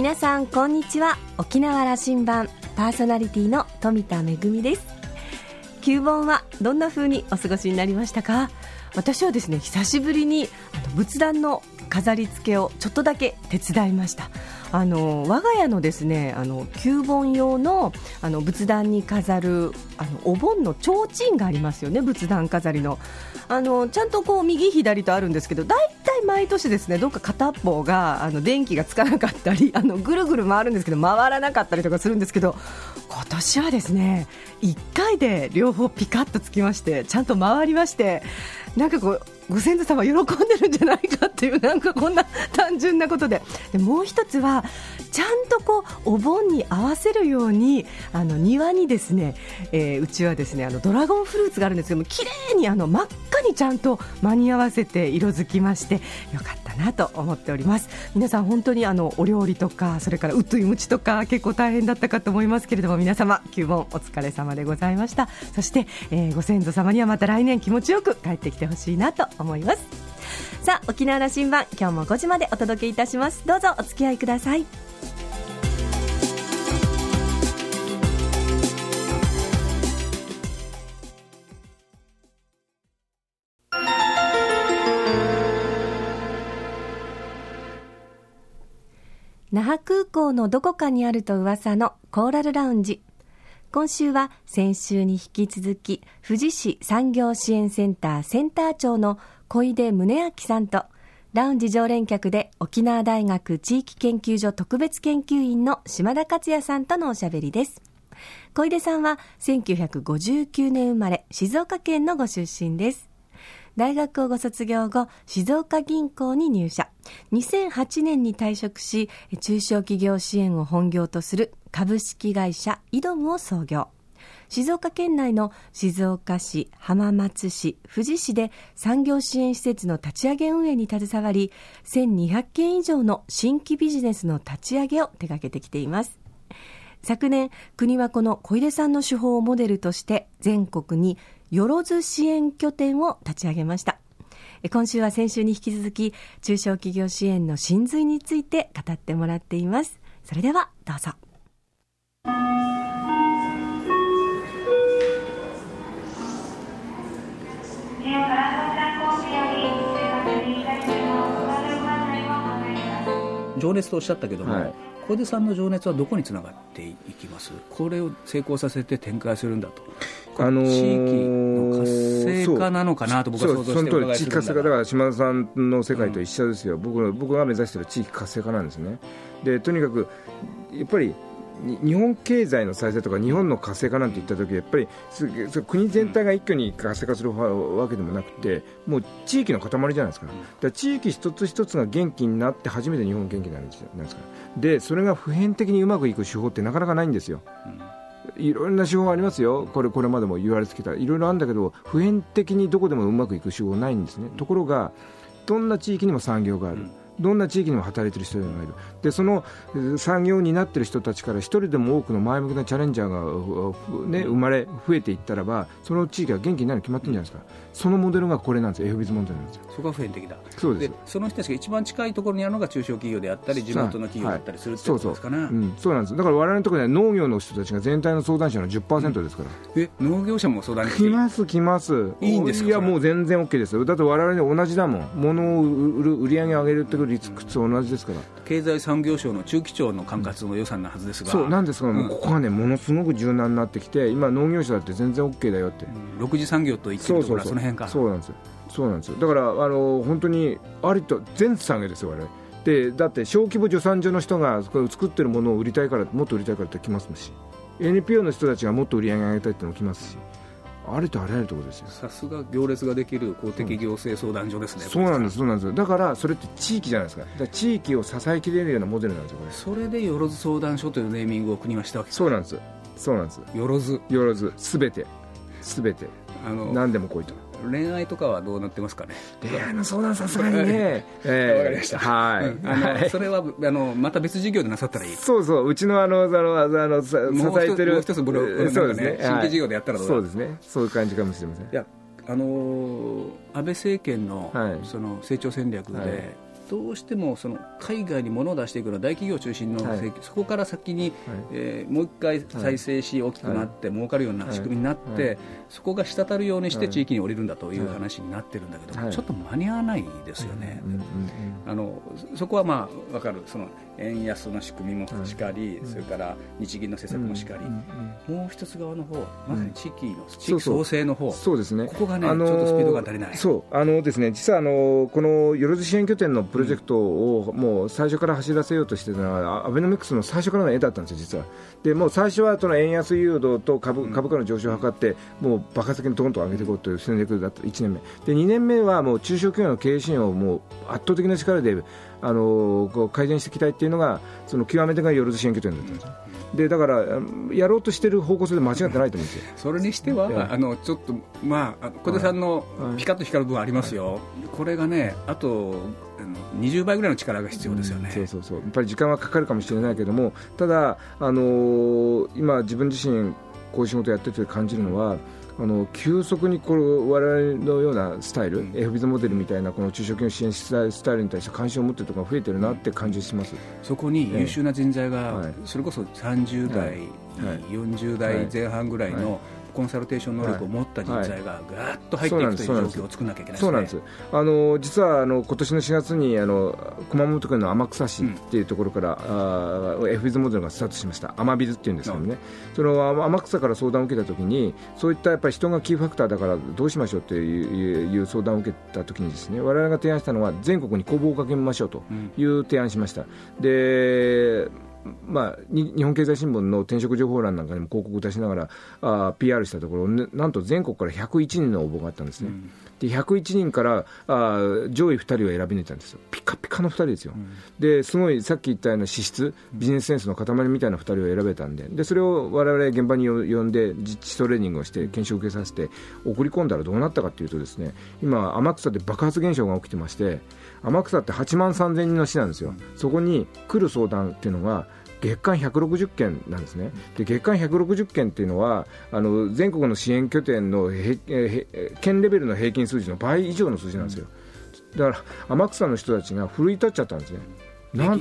皆さんこんにちは。沖縄羅針盤パーソナリティの富田恵です。旧盆はどんな風にお過ごしになりましたか？私はですね久しぶりにあの仏壇の飾り付けをちょっとだけ手伝いました。あの我が家のですねあの旧盆用のあの仏壇に飾るあのお盆の提灯がありますよね仏壇飾りの。あのちゃんとこう右左とあるんですけど大体毎年ですねどっか片方があの電気がつかなかったりあのぐるぐる回るんですけど回らなかったりとかするんですけど今年はですね1回で両方ピカッとつきましてちゃんと回りましてなんかこうご先祖様喜んでるんじゃないかっていうなんかこんな単純なことで。でもう一つはちゃんとこうお盆に合わせるようにあの庭にですね、えー、うちはですねあのドラゴンフルーツがあるんですけども綺麗にあの真っ赤にちゃんと間に合わせて色づきましてよかったなと思っております。皆さん本当にあのお料理とかそれからうっとい餅とか結構大変だったかと思いますけれども皆様9問お疲れ様でございました。そして、えー、ご先祖様にはまた来年気持ちよく帰ってきてほしいなと思います。さあ沖縄羅針盤今日も5時までお届けいたします。どうぞお付き合いください。那覇空港のどこかにあると噂のコーラルラウンジ。今週は先週に引き続き富士市産業支援センターセンター長の小出宗明さんとラウンジ常連客で沖縄大学地域研究所特別研究員の島田克也さんとのおしゃべりです。小出さんは1959年生まれ静岡県のご出身です。大学をご卒業後静岡銀行に入社。2008年に退職し中小企業支援を本業とする株式会社イドムを創業。静岡県内の静岡市、浜松市、富士市で産業支援施設の立ち上げ運営に携わり、1200件以上の新規ビジネスの立ち上げを手掛けてきています。昨年、国はこの小出さんの手法をモデルとして全国によろず支援拠点を立ち上げました。今週は先週に引き続き中小企業支援の真髄について語ってもらっています。それではどうぞ。情熱とおっしゃったけども、はい、小出さんの情熱はどこにつながっていきます？これを成功させて展開するんだと。あのー、地域の活性化なのかなと僕は想像してお伺いする地域活性化だから島田さんの世界と一緒ですよ、うん、僕僕が目指している地域活性化なんですね。でとにかくやっぱり日本経済の再生とか日本の活性化なんて言った時やっぱり国全体が一挙に活性化するわけでもなくてもう地域の塊じゃないですか,、か地域一つ一つが元気になって初めて日本元気になるんですよなんですか。でそれが普遍的にうまくいく手法ってなかなかないんですよ。いろんな手法ありますよ、これこれまでも言われてきた、いろいろあるんだけど、普遍的にどこでもうまくいく手法ないんですね、ところが、どんな地域にも産業がある、どんな地域にも働いている人がいる。でその産業になっている人たちから一人でも多くの前向きなチャレンジャーが、ね、生まれ増えていったらばその地域が元気になるに決まってるんじゃないですか。そのモデルがこれなんですよ。F ビズモデルなんですよ。そこが普遍的だ。そうです。その人たちが一番近いところにあるのが中小企業であったり地元の企業だったりするってことですかね、はい、そうそう,、うん、そうなんです。だから我々のところには農業の人たちが全体の相談者の10%ですから、うん、え農業者も相談に来ます来ます。いいんですかいやもう全然 OK ですよ。だって我々に同じだもん。物を売る売り上げ上げるって率と同じですから。経済産業省の中期長の管轄の予算なはずですが、そうなんですが、うん、ここがねものすごく柔軟になってきて今農業者だって全然 OK だよって、うん、6次産業と言ってるところはその辺か。そうなんですよ。そうなんですよ。だからあの本当にありと全産業ですよ我々。でだって小規模助産所の人が作ってるものを売りたいからもっと売りたいからって来ますし。NPO の人たちがもっと売り上げ上げたいってのも来ますしありとあらゆるところですよ。さすが行列ができる公的行政相談所ですね、うん、そうなんですそうなんです。だからそれって地域じゃないですか。か地域を支えきれるようなモデルなんですよこれ。それでよろず相談所というネーミングを国はしたわけそうなんです。そうなんです。よろず。よろず。すべて。すべて。あの何でも来いと恋愛とかはどうなってますかね？恋愛の相談さすがにね、えー、わかりました。はい、うん、あのそれはあのまた別事業でなさったらいい？そうそう。うちのあのあのあの支えてるもう一つブログ、そうですね。新規事業でやったらどうそうですね。そういう感じかもしれません。いやあの安倍政権の,、その成長戦略で、どうしてもその海外に物を出していくのは大企業中心の、はい、そこから先に、はい、えー、もう一回再生し、大きくなって、儲かるような仕組みになって、そこが滴るようにして地域に降りるんだという話になってるんだけど、ちょっと間に合わないですよね、あのそこはまあ分かる。その円安の仕組みもしかり、それから日銀の政策もしかり、もう一つ側の方まさに地域の、地域創生の方。そうですね。ここがね、あのー、ちょっとスピードが足りない。そう。あのですね実はあのこのよろず支援拠点のプロジェクトをもう最初から走らせようとしてたのは、アベノミクスの最初からの絵だったんですよ、実は。でもう最初はその円安誘導と株株価の上昇を図って、もう爆発的にどんどん上げていこうという戦略だった1年目、で2年目はもう中小企業の経営支援をもう圧倒的な力であのこう改善していきたいっていうのが、その極めてがよろず支援拠点だったんです。でだからやろうとしている方向性で間違ってないと思うんですよ。それにしては、あのちょっと、まあ、小手さんのピカッと光る部分ありますよ、はい、これがね、あと20倍ぐらいの力が必要ですよね、うん、そうそうそう。やっぱり時間はかかるかもしれないけども、ただ、あのー、今、自分自身、こういう仕事をやってて感じるのは、あの急速にこれ我々のようなスタイル、うん、f ビズモデルみたいなこの中小企業支援スタイルに対して関心を持っているところが増えてるなって感じします、そこに優秀な人材が、それこそ30代、はい、40代前半ぐらいの、コンサルテーション能力を持った人材がぐーっと入っていくという状況を作らなきゃいけない、そうなんです。あの実はあの今年の4月にあの熊本県の天草市っていうところから、うん、エフビズモデルがスタートしました。アビズっていうんですけどね、うん、その天草から相談を受けたときにそういったやっぱり人がキーファクターだからどうしましょうという相談を受けたときにですね我々が提案したのは全国に工房をかけましょうという提案しました。でまあ、日本経済新聞の転職情報欄なんかにも広告を出しながらあ PR したところ、ね、なんと全国から101人の応募があったんですね、うん、で101人からあ上位2人を選び抜いたんですよ、ピカピカの2人ですよ、うん、ですごいさっき言ったような資質、ビジネスセンスの塊みたいな2人を選べたんで、でそれを我々現場に呼んで、実地トレーニングをして、研修を受けさせて、送り込んだらどうなったかというと、ですね今、天草で爆発現象が起きてまして、天草って8万3000人の市なんですよ、そこに来る相談っていうのが、月間160件なんですね、で月間160件っていうのは、あの全国の支援拠点の県レベルの平均数字の倍以上の数字なんですよ、だから天草の人たちが奮い立っちゃったんですね。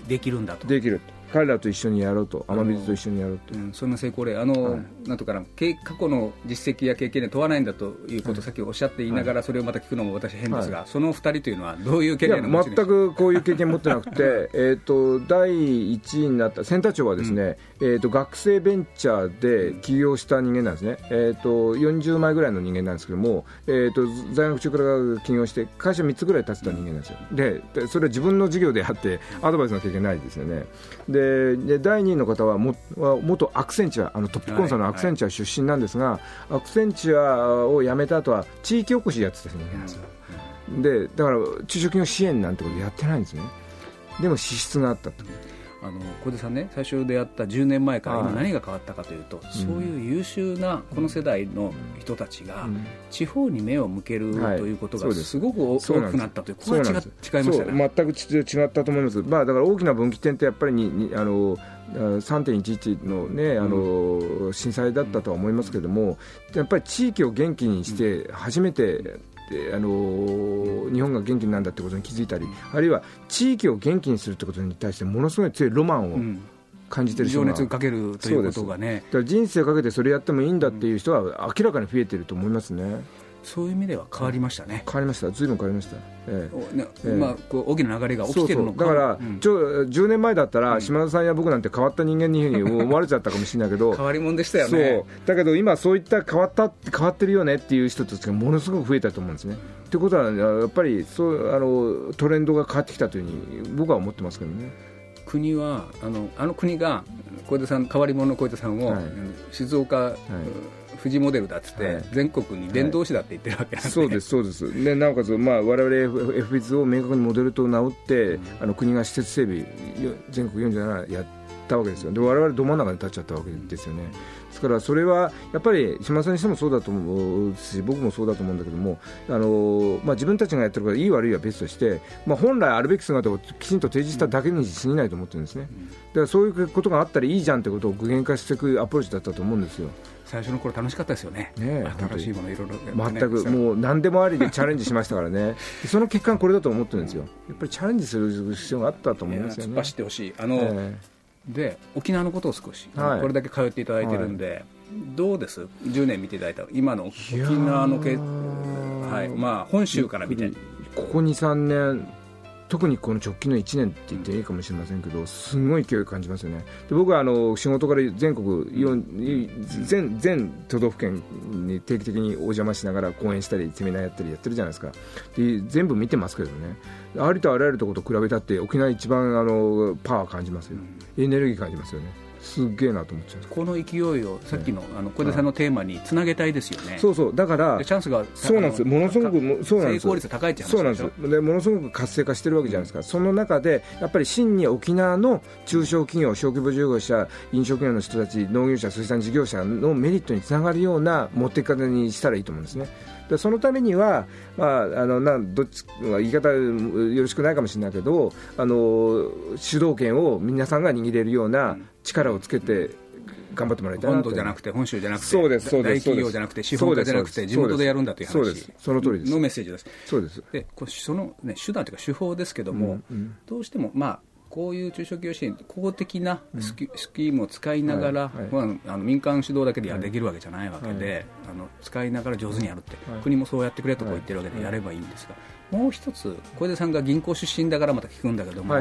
できるんだと。できる彼らと一緒にやろうと、雨水と一緒にやろうと、うん、そんな成功例、あの、はい、なんとかな過去の実績や経験で問わないんだということをさっきおっしゃっていながら、それをまた聞くのも私、変ですが、はい、その2人というのは、どういう経験全くこういう経験持ってなくて、えと第1位になったセンター長はですね、うん、えーと、学生ベンチャーで起業した人間なんですね、えーと、40枚ぐらいの人間なんですけども、えーと、在学中から起業して、会社3つぐらい立てた人間なんですよ、でそれは自分の事業であって、アドバイスの経験ないですよね。でで第2位の方はも元アクセンチュアあのトップコンサルのアクセンチュア出身なんですが、はいはい、アクセンチュアを辞めた後は地域おこしやってた人間なんですよ、でだから中小企業支援なんてことやってないんですね。でも資質があったと。あの小出さんね最初出会った10年前から今何が変わったかというと、はい、そういう優秀なこの世代の人たちが地方に目を向けるということがす。ごく大きくなったという、これは違違いましたね。全く違ったと思います、まあ、だから大きな分岐点ってやっぱりににあの3.11の,、ね、あの震災だったとは思いますけれども、やっぱり地域を元気にして初めてあの日本が元気なんだってことに気づいたり、あるいは地域を元気にするってことに対してものすごい強いロマンを、感じてる情熱かけるということがね。だから人生をかけてそれやってもいいんだっていう人は明らかに増えてると思いますね。そういう意味では変わりましたね。変わりました。ずいぶん変わりました。ええまあこう大きな流れが起きてるのか。だから、うん、ちょ10年前だったら、島田さんや僕なんて変わった人間に思われちゃったかもしれないけど、変わり者でしたよね。だけど今そういった変わった変わってるよねっていう人たちがものすごく増えたと思うんですね。ということはやっぱりそうあのトレンドが変わってきたというふうに僕は思ってますけどね。国はあのあの国が小出さん変わり者の小出さんを、はい、静岡、はい富士モデルだっつって、はい、全国に伝道師だって言ってるわけなんで、はい、そうです、そうです、でなおかつ、まあ、我々 F ビズを明確にモデルと名乗って、うん、あの国が施設整備、全国47やったわけですよ、で我々ど真ん中に立っちゃったわけですよね。ですからそれはやっぱり島さんにしてもそうだと思うし僕もそうだと思うんだけどもあの、まあ、自分たちがやってるからいい悪いは別として、まあ、本来あるべき姿をきちんと提示しただけに過ぎないと思ってるんですね。だからそういうことがあったらいいじゃんってことを具現化していくアプローチだったと思うんですよ。最初の頃楽しかったですよね、ね新しいものいろいろ、全くもう何でもありでチャレンジしましたからね、その結果、これだと思ってるんですよ、やっぱりチャレンジする必要があったと思いますよね。突っ走ってほしい。あの、えー、で沖縄のことを少し、はい、これだけ通っていただいてるんで、はい、どうです、10年見ていただいた、今の沖縄のけ、はい。まあ、本州から見て。ここ2、3年特にこの直近の1年って言っていいかもしれませんけど、すごい勢いを感じますよね、で僕はあの仕事から全国全、全都道府県に定期的にお邪魔しながら講演したり、セミナーやったりやってるじゃないですか、で全部見てますけどね、ありとあらゆるところと比べたって、沖縄一番あのパワー感じますよ、エネルギー感じますよね。すげえなと思っちゃうこの勢いをさっきの,、あの小出さんのテーマにつなげたいですよね、そうそう。だからチャンスがそうなんですものすごくそうなんです成功率高いってそうなんですでものすごく活性化してるわけじゃないですか、その中でやっぱり真に沖縄の中小企業小規模事業者飲食業の人たち農業者水産事業者のメリットにつながるような持っていき方にしたらいいと思うんですね。でそのためには、まあ、あのなんどっち言い方よろしくないかもしれないけどあの主導権を皆さんが握れるような力をつけて頑張ってもらいたい本土じゃなくて、本州じゃなくて、そうですそうです大企業じゃなくて、資本家じゃなくて、地元でやるんだという話。その通りです。のメッセージです。そうです。でこその、ね、手段というか、手法ですけども、うんうん、どうしても、まあ、こういう中小企業支援、公的なスキ,、ームを使いながら、まあ、あの民間主導だけでやできるわけじゃないわけで、はい、あの使いながら上手にやるって、国もそうやってくれとこう言ってるわけでやればいいんですが、もう一つ、小出さんが銀行出身だからまた聞くんだけども、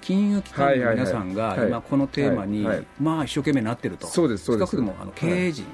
金融機関の皆さんが今、このテーマに、まあ、一生懸命なってると、そうですそうです。少なくともあの経営陣、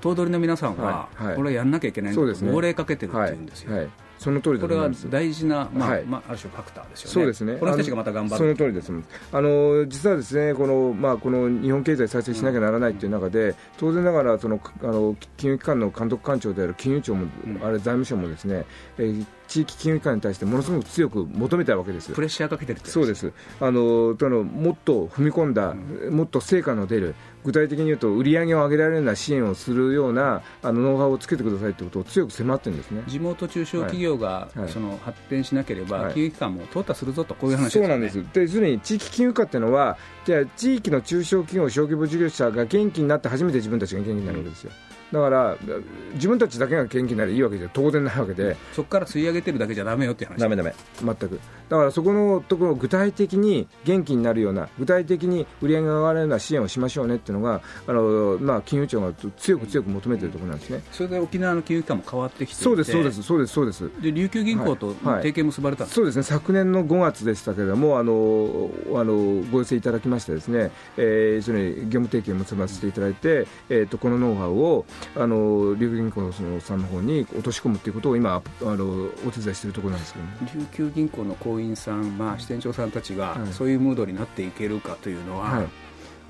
頭取の皆さんは、これやんなきゃいけないんだと、号令かけてるっていうんですよ。その通りこれは大事な、まあ、はい、まあ、ある種ファクターですよね。そうですね。この人たちがまた頑張る。その通りです。あの実はですね、このまあこの日本経済再生しなきゃならないという中で、当然ながらそのあの金融機関の監督官庁である金融庁も、うん、あれ財務省もですね、えー、地域金融機関に対してものすごく強く求めたわけですプレッシャーかけてるそうです。あのとのもっと踏み込んだ、うん、もっと成果の出る具体的に言うと売り上げを上げられるような支援をするようなあのノウハウをつけてくださいということを強く迫ってるんですね。地元中小企業が、はい、その発展しなければ、はい、金融機関も淘汰するぞとこういう話、ね、そうなんです。ですでに地域金融機関っていうのはじゃ地域の中小企業小規模事業者が元気になって初めて自分たちが元気になるわけですよ、うんだから自分たちだけが元気になりいいわけじゃ当然ないわけで。そこから吸い上げてるだけじゃだめよって話。だめだめ全く。だからそこのところ具体的に元気になるような具体的に売り上げが上がるような支援をしましょうねっていうのがあの、まあ、金融庁が強く強く求めているところなんですね。それで沖縄の金融機関も変わってきてそうですそうですそうですそうです。で琉球銀行と提携結ばれた、はいはい、そうですね。昨年の5月でしたけれどもあのあのご寄せいただきましてですね、えー、それ業務提携を結ばせていただいて、えーと、とこのノウハウをあの琉球銀行のそのさんの方に落とし込むということを今あのお手伝いしているところなんですけど、ね、琉球銀行の行員さん、まあ、支店長さんたちが、そういうムードになっていけるかというのは、はい、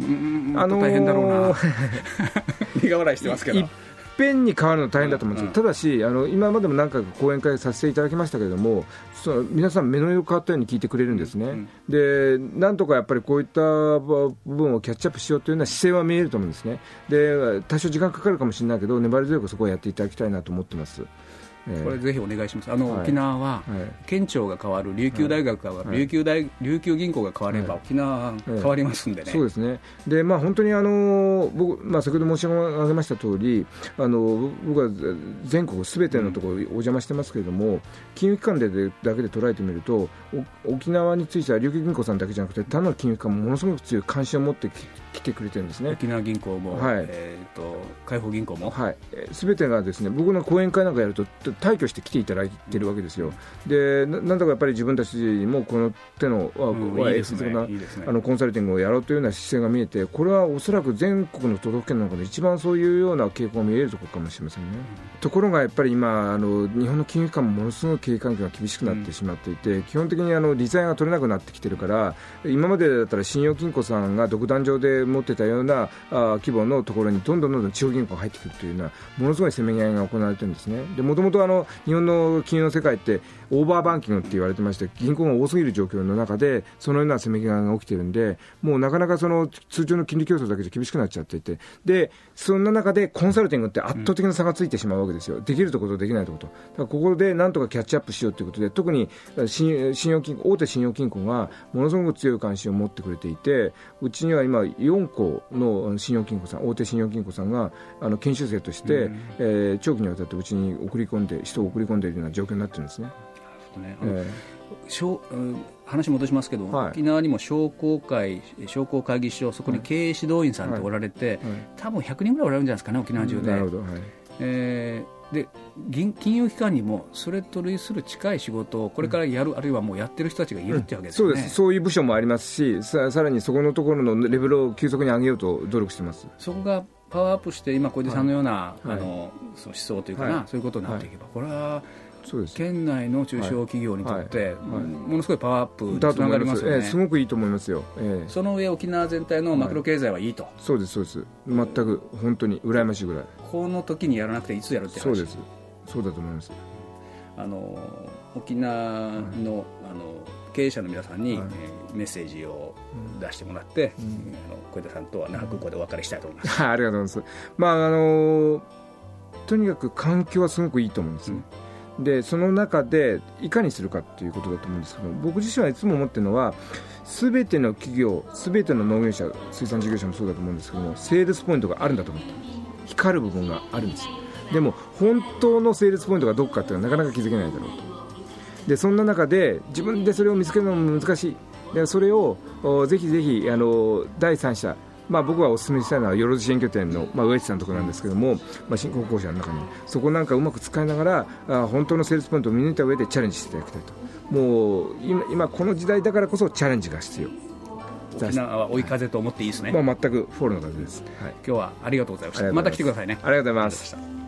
うんあのー、大変だろうな。苦笑いしてますけど。ぺんに変わるの大変だと思うんですけど、ただしあの、今までも何回か講演会させていただきましたけれども、その皆さん、目の色変わったように聞いてくれるんですね、でなんとかやっぱりこういった部分をキャッチアップしようというような姿勢は見えると思うんですね、で多少時間かかるかもしれないけど、粘り強くそこをやっていただきたいなと思ってます。これぜひお願いします。あの、沖縄は、県庁が変わる、琉球大学が変わる、琉球大琉球銀行が変われば、沖縄変わりますんでね。そうですね。で、まあ本当にあの僕まあ先ほど申し上げました通り、あの僕は全国すべてのところお邪魔してますけれども、金融機関でだけで捉えてみると、沖縄については琉球銀行さんだけじゃなくて、他の金融機関もものすごく強い関心を持って来てくれてるんですね。沖縄銀行も、はい。えーと、海保銀行も、はい、すべてがですね僕の講演会なんかやると退去して来ていただいてるわけですよ、でなんだかやっぱり自分たちもこの手の、うんいいね、あのコンサルティングをやろうというような姿勢が見えて、これはおそらく全国の都道府県の中で一番そういうような傾向が見えるところかもしれませんね。うん、ところがやっぱり今あの、日本の金融機関もものすごい経営環境が厳しくなってしまっていて、うん、基本的にあの利材が取れなくなってきてるから、今までだったら信用金庫さんが独壇場で持ってたようなあ規模のところにどんどんどんどん地方銀行が入ってくるというようなものすごいせめぎ合いが行われてるんですね。でもともとあの日本の金融の世界ってオーバーバンキングって言われてまして銀行が多すぎる状況の中でそのようなせめぎ合いが起きているんでもうなかなかその通常の金利競争だけじゃ厳しくなっちゃっていてでそんな中でコンサルティングって圧倒的な差がついてしまうわけですよ、できるところとできないところとだからここでなんとかキャッチアップしようということで特に信用金大手信用金庫がものすごく強い関心を持ってくれていてうちには今4校の信用金庫さん大手信用金庫さんがあの研修生として、うん、えー、長期にわたってうちに送り込んで人を送り込んでいるような状況になってるんですね。ね。えー、うん、話戻しますけど、はい、沖縄にも商工会、商工会議所、そこに経営指導員さんっておられて、はい。はい、多分100人ぐらいおられるんじゃないですかね、沖縄中で。なるほど。はい。えー、で金融機関にもそれと類する近い仕事をこれからやる、うん、あるいはもうやってる人たちがいるってわけです、ね。うん、そうです。そういう部署もありますしささらにそこのところのレベルを急速に上げようと努力してます。そこがパワーアップして今小出さんのような、はい、あのその思想というかな、はい、そういうことになっていけば、これはそうです。県内の中小企業にとって、ものすごいパワーアップにつながりますよね、えー、すごくいいと思いますよ、えー、その上沖縄全体のマクロ経済はいいと、そうですそうです。全く本当に羨ましいぐらい。この時にやらなくていつやるって話。そうです。そうだと思います。あの沖縄の,、あの経営者の皆さんに、はい、えー、メッセージを出してもらって、うん、あの小枝さんとは那覇空港でお別れしたいと思います、ありがとうございます、まああのとにかく環境はすごくいいと思うんですね、うん。でその中でいかにするかということだと思うんですけど僕自身はいつも思ってるのはすべての企業すべての農業者水産事業者もそうだと思うんですけどもセールスポイントがあるんだと思って光る部分があるんです。でも本当のセールスポイントがどこかっていうのはなかなか気づけないだろうとでそんな中で自分でそれを見つけるのも難しい。でそれをぜひぜひあの第三者まあ、僕はお勧めしたいのはよろず新拠点の、まあ、上地さんのところなんですけども、まあ、新興校舎の中にそこなんかうまく使いながらあ本当のセールスポイントを見抜いた上でチャレンジしていただきたいと。もう今今この時代だからこそチャレンジが必要。沖縄は追い風と思っていいですね、まあ、全くフォローの風です、はい、今日はありがとうございました。また来てくださいね。ありがとうございます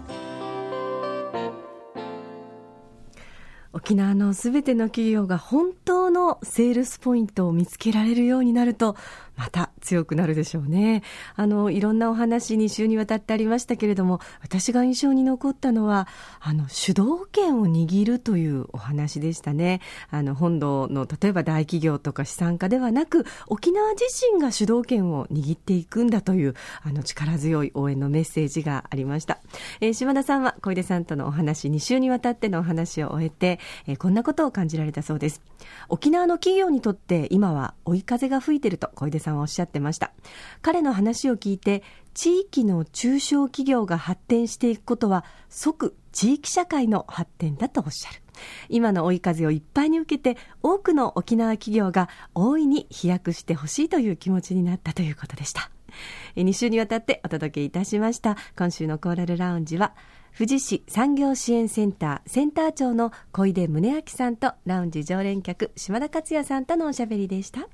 沖縄のすべての企業が本当のセールスポイントを見つけられるようになるとまた強くなるでしょうね。あの、いろんなお話に週にわたってありましたけれども、私が印象に残ったのは、あの、主導権を握るというお話でしたね。あの、本土の、例えば大企業とか資産家ではなく、沖縄自身が主導権を握っていくんだという、あの、力強い応援のメッセージがありました。えー、島田さんは小出さんとのお話、2週にわたってのお話を終えて、え、こんなことを感じられたそうです。沖縄の企業にとって今は追い風が吹いてると小出さんはおっしゃってました。彼の話を聞いて、地域の中小企業が発展していくことは即地域社会の発展だとおっしゃる。今の追い風をいっぱいに受けて、多くの沖縄企業が大いに飛躍してほしいという気持ちになったということでした。2週にわたってお届けいたしました。今週のコーラルラウンジは、富士市産業支援センターセンター長の小出宗明さんとラウンジ常連客島田克也さんとのおしゃべりでした。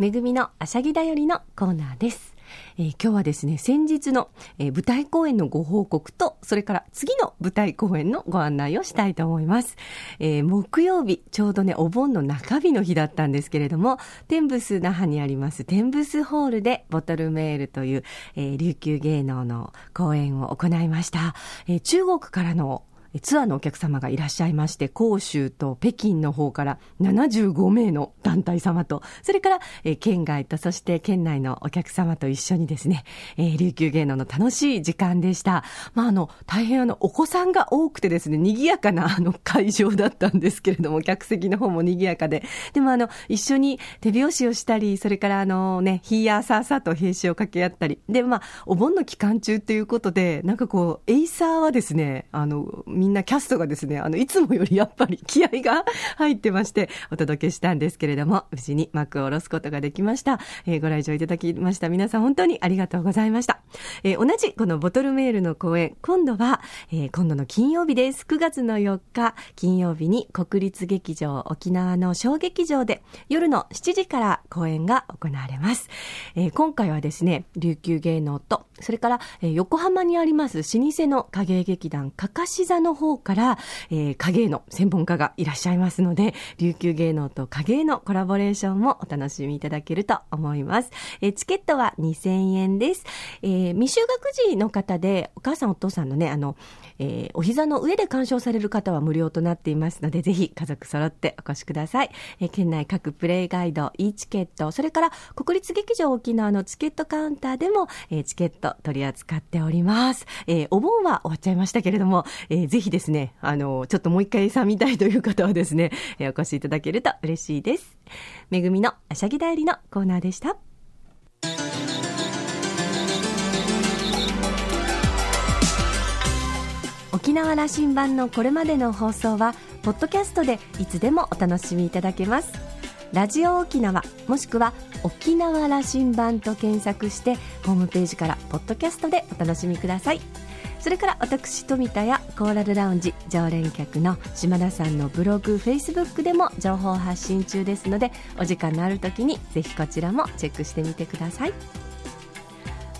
恵みのあしゃぎだよりのコーナーです。えー、今日はですね、先日の、えー、舞台公演のご報告と、それから次の舞台公演のご案内をしたいと思います。えー、木曜日、ちょうどね、お盆の中日の日だったんですけれども、天ブス那覇にあります天ブスホールでボトルメールという、え琉球芸能の公演を行いました。え中国からのツアーのお客様がいらっしゃいまして、広州と北京の方から75名の団体様と、それから、えー、県外と、そして県内のお客様と一緒にですね、えー、琉球芸能の楽しい時間でした。まあ、あの、大変あの、お子さんが多くてですね、賑やかなあの会場だったんですけれども、客席の方も賑やかで。でもあの、一緒に手拍子をしたり、それからあのね、ヒーヤーサーサーと兵士を掛け合ったり。で、まあ、お盆の期間中っていうことで、なんかこう、エイサーはですね、あの、みんなキャストがですね、あの、いつもよりやっぱり気合が入ってまして、お届けしたんですけれども、無事に幕を下ろすことができました。えー、ご来場いただきました皆さん本当にありがとうございました。えー、同じこのボトルメールの公演、今度は、えー、今度の金曜日です。9月の4日、金曜日に国立劇場沖縄の小劇場で夜の7時から公演が行われます。えー、今回はですね、琉球芸能と、それから、えー、横浜にあります老舗の影劇団かかし座のの方から、えー、影の専門家がいらっしゃいますので、琉球芸能と影のコラボレーションもお楽しみいただけると思います。えー、チケットは2000円です。えー、未就学児の方で、お母さんお父さんのね、あの、えー、お膝の上で鑑賞される方は無料となっていますので、ぜひ家族揃ってお越しください。えー、県内各プレイガイド、e チケット、それから国立劇場沖縄のチケットカウンターでも、えー、チケット取り扱っております。えー、お盆は終わっちゃいましたけれども、えー、ぜぜひですね、あの、ちょっともう一回さん見たいという方はですね、え、お越しいただけると嬉しいです。めぐみのあしゃぎだよりのコーナーでした。沖縄羅針盤のこれまでの放送はポッドキャストでいつでもお楽しみいただけますラジオ沖縄もしくは沖縄羅針盤と検索してホームページからポッドキャストでお楽しみくださいそれから私富田やコーラルラウンジ常連客の島田さんのブログフェイスブックでも情報発信中ですのでお時間のある時にぜひこちらもチェックしてみてください。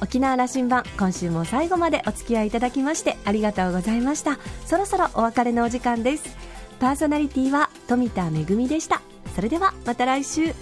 沖縄羅針盤今週も最後までお付き合いいただきましてありがとうございました。そろそろお別れのお時間です。パーソナリティは富田恵でした。それではまた来週。